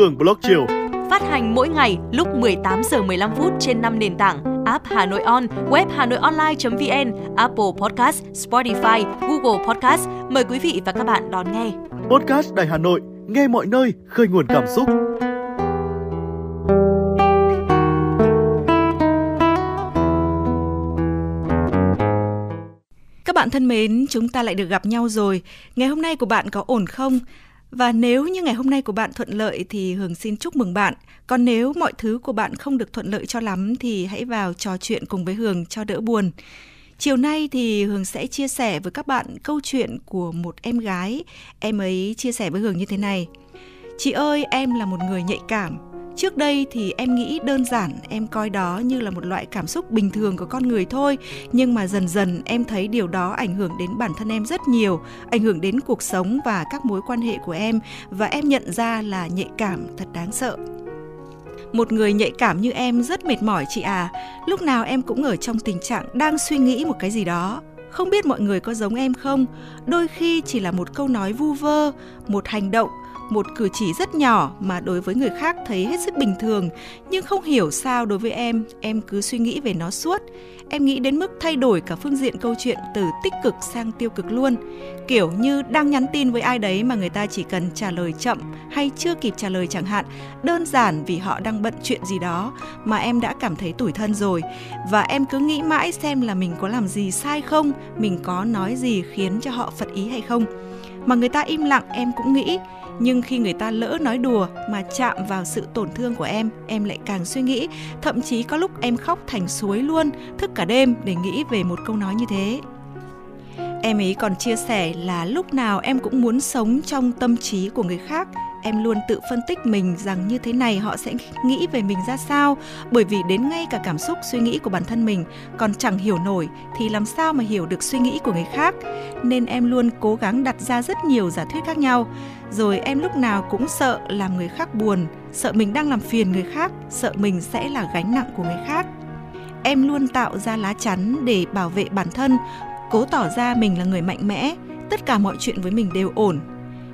Hường Blog chiều. Phát hành mỗi ngày lúc 18 giờ 15 phút trên 5 nền tảng app Hà Nội On, web Hà Nội Online.vn, Apple Podcast, Spotify, Google Podcast. Mời quý vị và các bạn đón nghe. Podcast Đài Hà Nội, nghe mọi nơi, khơi nguồn cảm xúc. Các bạn thân mến, chúng ta lại được gặp nhau rồi. Ngày hôm nay của bạn có ổn không? Và nếu như ngày hôm nay của bạn thuận lợi thì Hường xin chúc mừng bạn. Còn nếu mọi thứ của bạn không được thuận lợi cho lắm thì hãy vào trò chuyện cùng với Hường cho đỡ buồn. Chiều nay thì Hường sẽ chia sẻ với các bạn câu chuyện của một em gái. Em ấy chia sẻ với Hường như thế này. Chị ơi, em là một người nhạy cảm, Trước đây thì em nghĩ đơn giản em coi đó như là một loại cảm xúc bình thường của con người thôi, nhưng mà dần dần em thấy điều đó ảnh hưởng đến bản thân em rất nhiều, ảnh hưởng đến cuộc sống và các mối quan hệ của em. Và em nhận ra là nhạy cảm thật đáng sợ. Một người nhạy cảm như em rất mệt mỏi chị à, lúc nào em cũng ở trong tình trạng đang suy nghĩ một cái gì đó, không biết mọi người có giống em không? Đôi khi chỉ là một câu nói vu vơ một hành động một cử chỉ rất nhỏ mà đối với người khác thấy hết sức bình thường, nhưng không hiểu sao đối với em em cứ suy nghĩ về nó suốt. Em nghĩ đến mức thay đổi cả phương diện câu chuyện từ tích cực sang tiêu cực luôn. Kiểu như đang nhắn tin với ai đấy mà người ta chỉ cần trả lời chậm hay chưa kịp trả lời chẳng hạn, đơn giản vì họ đang bận chuyện gì đó mà em đã cảm thấy tủi thân rồi. Và em cứ nghĩ mãi xem là mình có làm gì sai không, mình có nói gì khiến cho họ phật ý hay không mà người ta im lặng, em cũng nghĩ. Nhưng khi người ta lỡ nói đùa mà chạm vào sự tổn thương của em em lại càng suy nghĩ. Thậm chí có lúc em khóc thành suối luôn, thức cả đêm để nghĩ về một câu nói như thế. Em ấy còn chia sẻ là lúc nào em cũng muốn sống trong tâm trí của người khác em luôn tự phân tích mình rằng như thế này họ sẽ nghĩ về mình ra sao. Bởi vì đến ngay cả cảm xúc, suy nghĩ của bản thân mình còn chẳng hiểu nổi, thì làm sao mà hiểu được suy nghĩ của người khác? Nên em luôn cố gắng đặt ra rất nhiều giả thuyết khác nhau. Rồi em lúc nào cũng sợ làm người khác buồn, sợ mình đang làm phiền người khác, sợ mình sẽ là gánh nặng của người khác. Em luôn tạo ra lá chắn để bảo vệ bản thân, cố tỏ ra mình là người mạnh mẽ. Tất cả mọi chuyện với mình đều ổn.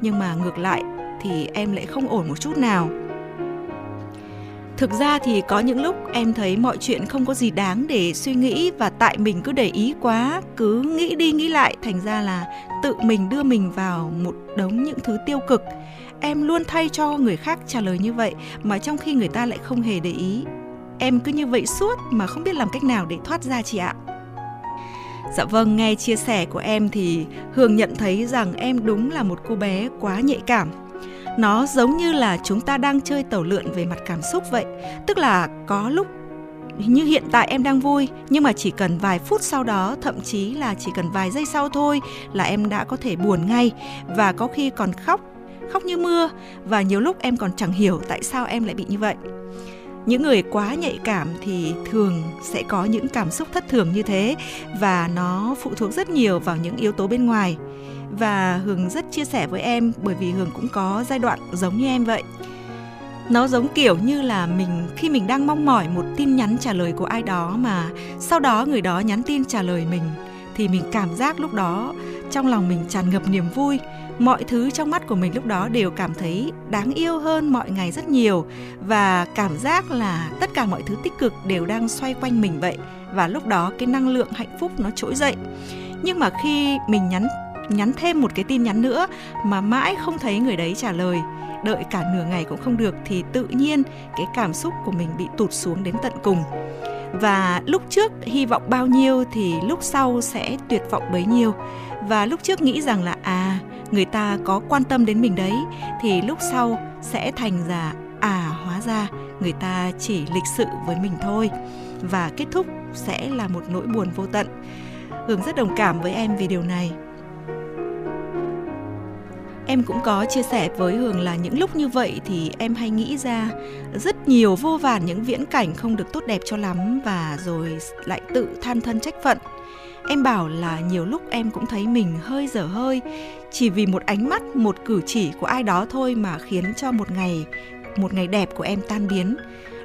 Nhưng mà ngược lại thì em lại không ổn một chút nào. Thực ra thì có những lúc em thấy mọi chuyện không có gì đáng để suy nghĩ và tại mình cứ để ý quá cứ nghĩ đi nghĩ lại thành ra là tự mình đưa mình vào một đống những thứ tiêu cực. Em luôn thay cho người khác trả lời như vậy mà trong khi người ta lại không hề để ý. Em cứ như vậy suốt mà không biết làm cách nào để thoát ra chị ạ. Dạ vâng, nghe chia sẻ của em thì Hương nhận thấy rằng em đúng là một cô bé quá nhạy cảm nó giống như là chúng ta đang chơi tàu lượn về mặt cảm xúc vậy. Tức là có lúc như hiện tại em đang vui, nhưng mà chỉ cần vài phút sau đó, thậm chí là chỉ cần vài giây sau thôi là em đã có thể buồn ngay. Và có khi còn khóc khóc như mưa. Và nhiều lúc em còn chẳng hiểu tại sao em lại bị như vậy. Những người quá nhạy cảm thì thường sẽ có những cảm xúc thất thường như thế. Và nó phụ thuộc rất nhiều vào những yếu tố bên ngoài và Hường rất chia sẻ với em bởi vì Hường cũng có giai đoạn giống như em vậy. Nó giống kiểu như là mình, khi mình đang mong mỏi một tin nhắn trả lời của ai đó mà sau đó người đó nhắn tin trả lời mình, thì mình cảm giác lúc đó trong lòng mình tràn ngập niềm vui. Mọi thứ trong mắt của mình lúc đó đều cảm thấy đáng yêu hơn mọi ngày rất nhiều và cảm giác là tất cả mọi thứ tích cực đều đang xoay quanh mình vậy. Và lúc đó cái năng lượng hạnh phúc nó trỗi dậy. Nhưng mà khi mình nhắn nhắn thêm một cái tin nhắn nữa mà mãi không thấy người đấy trả lời. Đợi cả nửa ngày cũng không được thì tự nhiên cái cảm xúc của mình bị tụt xuống đến tận cùng. Và lúc trước hy vọng bao nhiêu thì lúc sau sẽ tuyệt vọng bấy nhiêu. Và lúc trước nghĩ rằng là à người ta có quan tâm đến mình đấy, thì lúc sau sẽ thành ra à hóa ra người ta chỉ lịch sự với mình thôi. Và kết thúc sẽ là một nỗi buồn vô tận. Hường rất đồng cảm với em vì điều này em cũng có chia sẻ với hường là những lúc như vậy thì em hay nghĩ ra rất nhiều vô vàn những viễn cảnh không được tốt đẹp cho lắm và rồi lại tự than thân trách phận. Em bảo là nhiều lúc em cũng thấy mình hơi dở hơi, chỉ vì một ánh mắt, một cử chỉ của ai đó thôi mà khiến cho một ngày một ngày đẹp của em tan biến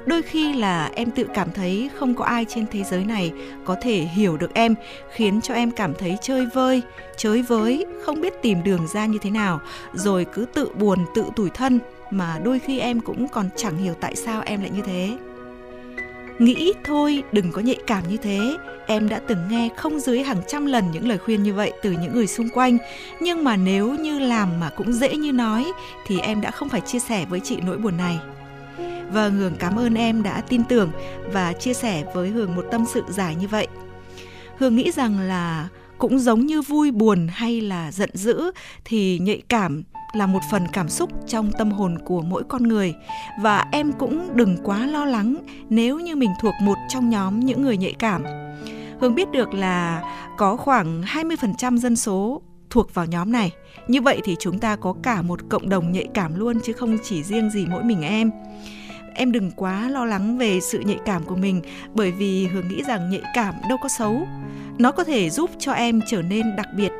đôi khi là em tự cảm thấy không có ai trên thế giới này có thể hiểu được em, khiến cho em cảm thấy chơi vơi, chới với, không biết tìm đường ra như thế nào, rồi cứ tự buồn, tự tủi thân, mà đôi khi em cũng còn chẳng hiểu tại sao em lại như thế. Nghĩ thôi, đừng có nhạy cảm như thế. Em đã từng nghe không dưới hàng trăm lần những lời khuyên như vậy từ những người xung quanh. Nhưng mà nếu như làm mà cũng dễ như nói, thì em đã không phải chia sẻ với chị nỗi buồn này. Vâng, Hường cảm ơn em đã tin tưởng và chia sẻ với Hường một tâm sự dài như vậy. Hường nghĩ rằng là cũng giống như vui buồn hay là giận dữ thì nhạy cảm là một phần cảm xúc trong tâm hồn của mỗi con người và em cũng đừng quá lo lắng nếu như mình thuộc một trong nhóm những người nhạy cảm. Hương biết được là có khoảng 20% dân số thuộc vào nhóm này. Như vậy thì chúng ta có cả một cộng đồng nhạy cảm luôn chứ không chỉ riêng gì mỗi mình em em đừng quá lo lắng về sự nhạy cảm của mình, bởi vì hường nghĩ rằng nhạy cảm đâu có xấu. Nó có thể giúp cho em trở nên đặc biệt,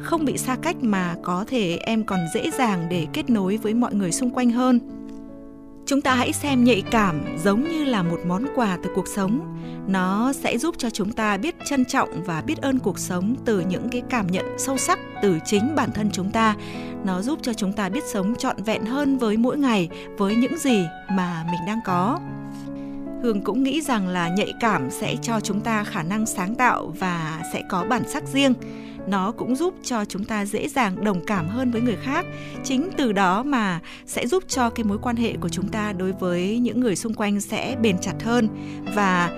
không bị xa cách mà có thể em còn dễ dàng để kết nối với mọi người xung quanh hơn chúng ta hãy xem nhạy cảm giống như là một món quà từ cuộc sống. Nó sẽ giúp cho chúng ta biết trân trọng và biết ơn cuộc sống từ những cái cảm nhận sâu sắc từ chính bản thân chúng ta. Nó giúp cho chúng ta biết sống trọn vẹn hơn với mỗi ngày, với những gì mà mình đang có. Hương cũng nghĩ rằng là nhạy cảm sẽ cho chúng ta khả năng sáng tạo và sẽ có bản sắc riêng nó cũng giúp cho chúng ta dễ dàng đồng cảm hơn với người khác. Chính từ đó mà sẽ giúp cho cái mối quan hệ của chúng ta đối với những người xung quanh sẽ bền chặt hơn. Và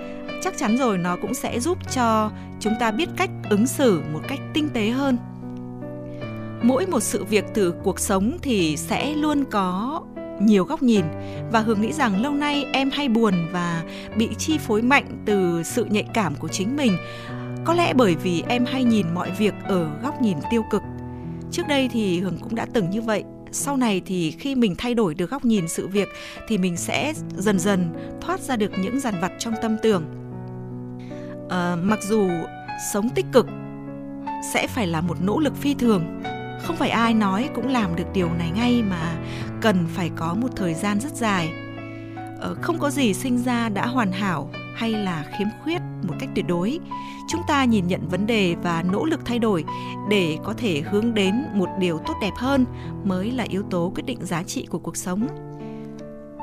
chắc chắn rồi, nó cũng sẽ giúp cho chúng ta biết cách ứng xử một cách tinh tế hơn. Mỗi một sự việc từ cuộc sống thì sẽ luôn có nhiều góc nhìn. Và hường nghĩ rằng lâu nay em hay buồn và bị chi phối mạnh từ sự nhạy cảm của chính mình có lẽ bởi vì em hay nhìn mọi việc ở góc nhìn tiêu cực. Trước đây thì hường cũng đã từng như vậy. Sau này thì khi mình thay đổi được góc nhìn sự việc thì mình sẽ dần dần thoát ra được những dằn vặt trong tâm tưởng. À, mặc dù sống tích cực sẽ phải là một nỗ lực phi thường không phải ai nói cũng làm được điều này ngay mà cần phải có một thời gian rất dài. À, không có gì sinh ra đã hoàn hảo hay là khiếm khuyết một cách tuyệt đối. Chúng ta nhìn nhận vấn đề và nỗ lực thay đổi để có thể hướng đến một điều tốt đẹp hơn mới là yếu tố quyết định giá trị của cuộc sống.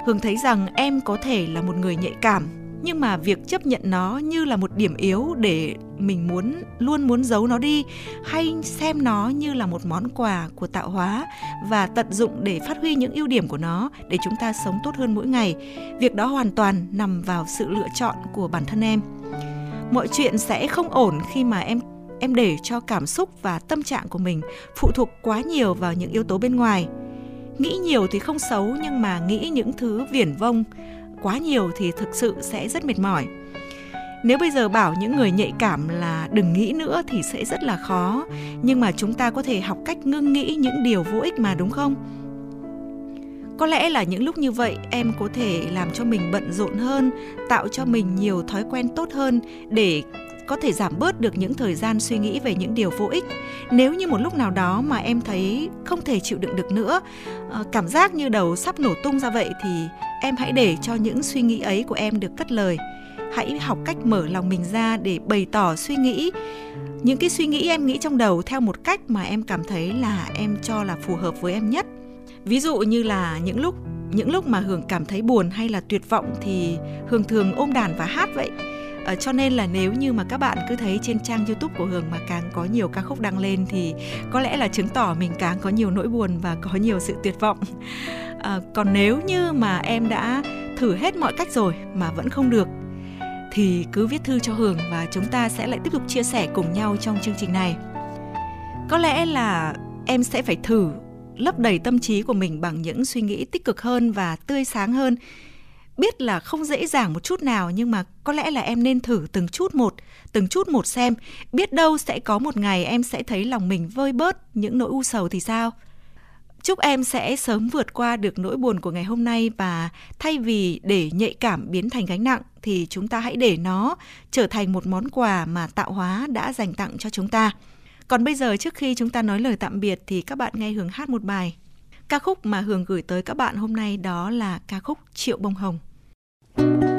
Hương thấy rằng em có thể là một người nhạy cảm, nhưng mà việc chấp nhận nó như là một điểm yếu để mình muốn, luôn muốn giấu nó đi, hay xem nó như là một món quà của tạo hóa và tận dụng để phát huy những ưu điểm của nó để chúng ta sống tốt hơn mỗi ngày, việc đó hoàn toàn nằm vào sự lựa chọn của bản thân em mọi chuyện sẽ không ổn khi mà em em để cho cảm xúc và tâm trạng của mình phụ thuộc quá nhiều vào những yếu tố bên ngoài. Nghĩ nhiều thì không xấu, nhưng mà nghĩ những thứ viển vông quá nhiều thì thực sự sẽ rất mệt mỏi. Nếu bây giờ bảo những người nhạy cảm là đừng nghĩ nữa thì sẽ rất là khó. Nhưng mà chúng ta có thể học cách ngưng nghĩ những điều vô ích mà, đúng không? Có lẽ là những lúc như vậy, em có thể làm cho mình bận rộn hơn, tạo cho mình nhiều thói quen tốt hơn để có thể giảm bớt được những thời gian suy nghĩ về những điều vô ích. Nếu như một lúc nào đó mà em thấy không thể chịu đựng được nữa ờ, cảm giác như đầu sắp nổ tung ra vậy thì em hãy để cho những suy nghĩ ấy của em được cất lời. Hãy học cách mở lòng mình ra để bày tỏ suy nghĩ. Những cái suy nghĩ em nghĩ trong đầu theo một cách mà em cảm thấy là em cho là phù hợp với em nhất ví dụ như là những lúc những lúc mà hường cảm thấy buồn hay là tuyệt vọng thì hường thường ôm đàn và hát vậy. À, cho nên là nếu như mà các bạn cứ thấy trên trang youtube của hường mà càng có nhiều ca khúc đăng lên thì có lẽ là chứng tỏ mình càng có nhiều nỗi buồn và có nhiều sự tuyệt vọng. À, còn nếu như mà em đã thử hết mọi cách rồi mà vẫn không được thì cứ viết thư cho hường và chúng ta sẽ lại tiếp tục chia sẻ cùng nhau trong chương trình này. Có lẽ là em sẽ phải thử lấp đầy tâm trí của mình bằng những suy nghĩ tích cực hơn và tươi sáng hơn. Biết là không dễ dàng một chút nào, nhưng mà có lẽ là em nên thử từng chút một, từng chút một xem. Biết đâu sẽ có một ngày em sẽ thấy lòng mình vơi bớt những nỗi u sầu thì sao? Chúc em sẽ sớm vượt qua được nỗi buồn của ngày hôm nay và thay vì để nhạy cảm biến thành gánh nặng thì chúng ta hãy để nó trở thành một món quà mà tạo hóa đã dành tặng cho chúng ta còn bây giờ trước khi chúng ta nói lời tạm biệt thì các bạn nghe Hường hát một bài. Ca khúc mà Hường gửi tới các bạn hôm nay đó là ca khúc Triệu Bông Hồng. Thank you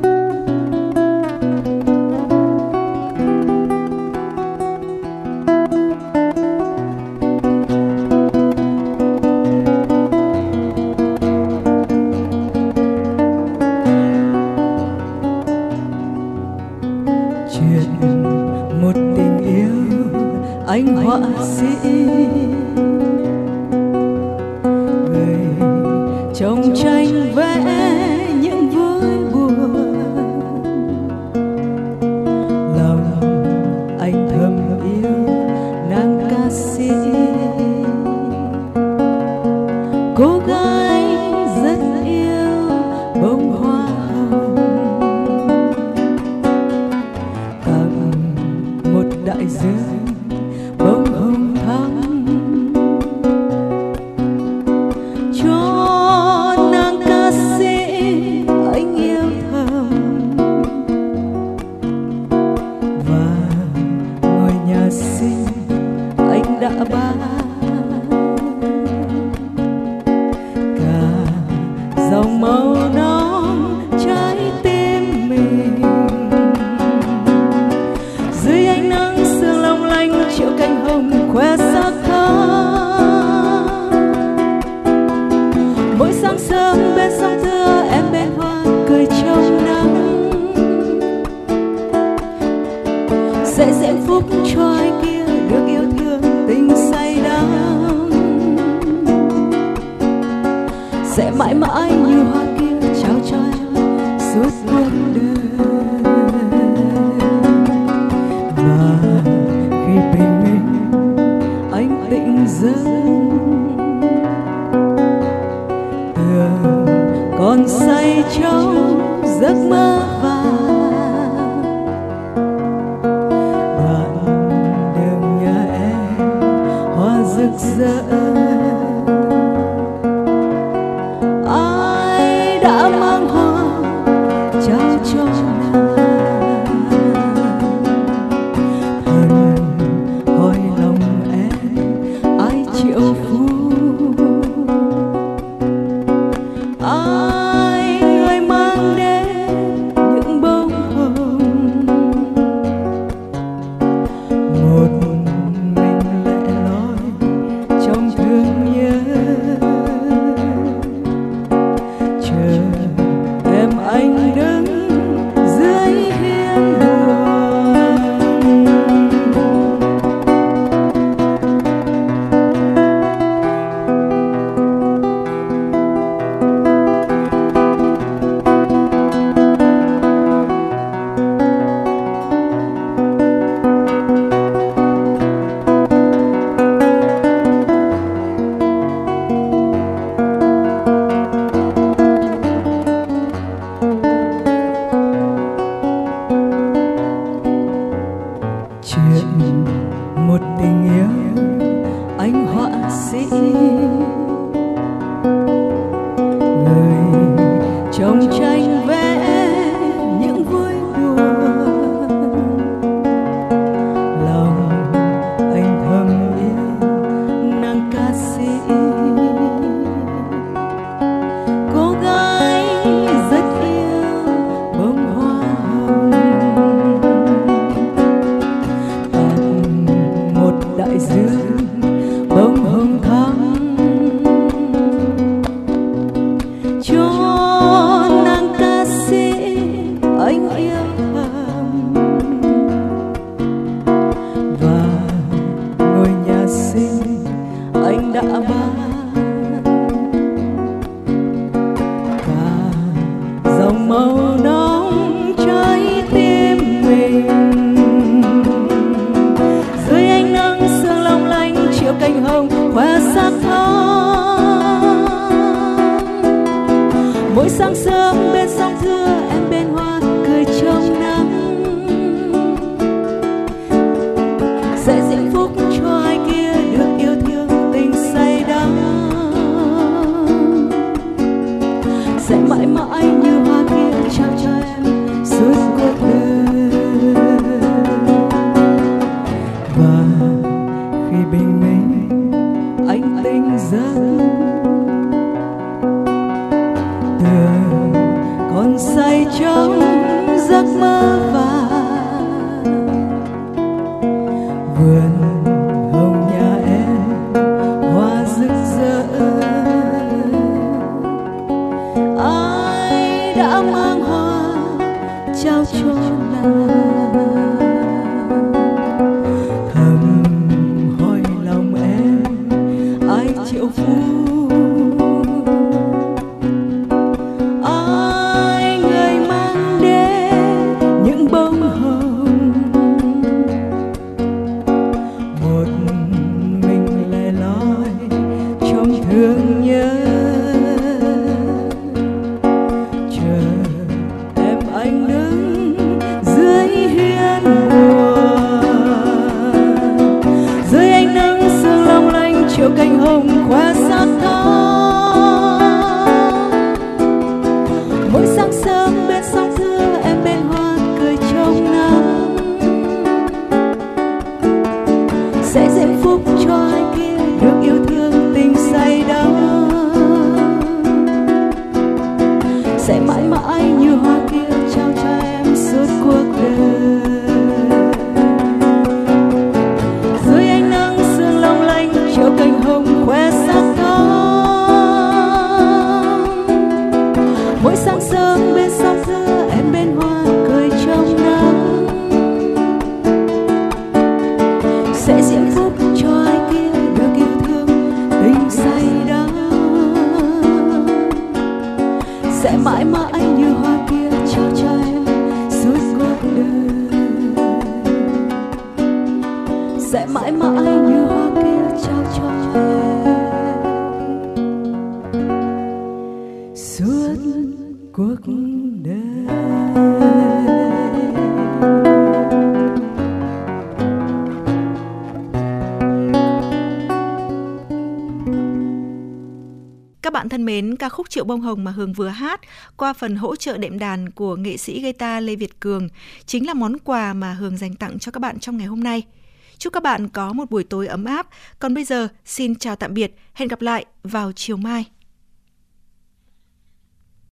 trong tranh vẽ the earth. Oh. chiều cánh hồng khoe sắc thắm cuộc đời Các bạn thân mến, ca khúc Triệu Bông Hồng mà Hường vừa hát qua phần hỗ trợ đệm đàn của nghệ sĩ guitar Lê Việt Cường chính là món quà mà Hường dành tặng cho các bạn trong ngày hôm nay. Chúc các bạn có một buổi tối ấm áp. Còn bây giờ, xin chào tạm biệt, hẹn gặp lại vào chiều mai.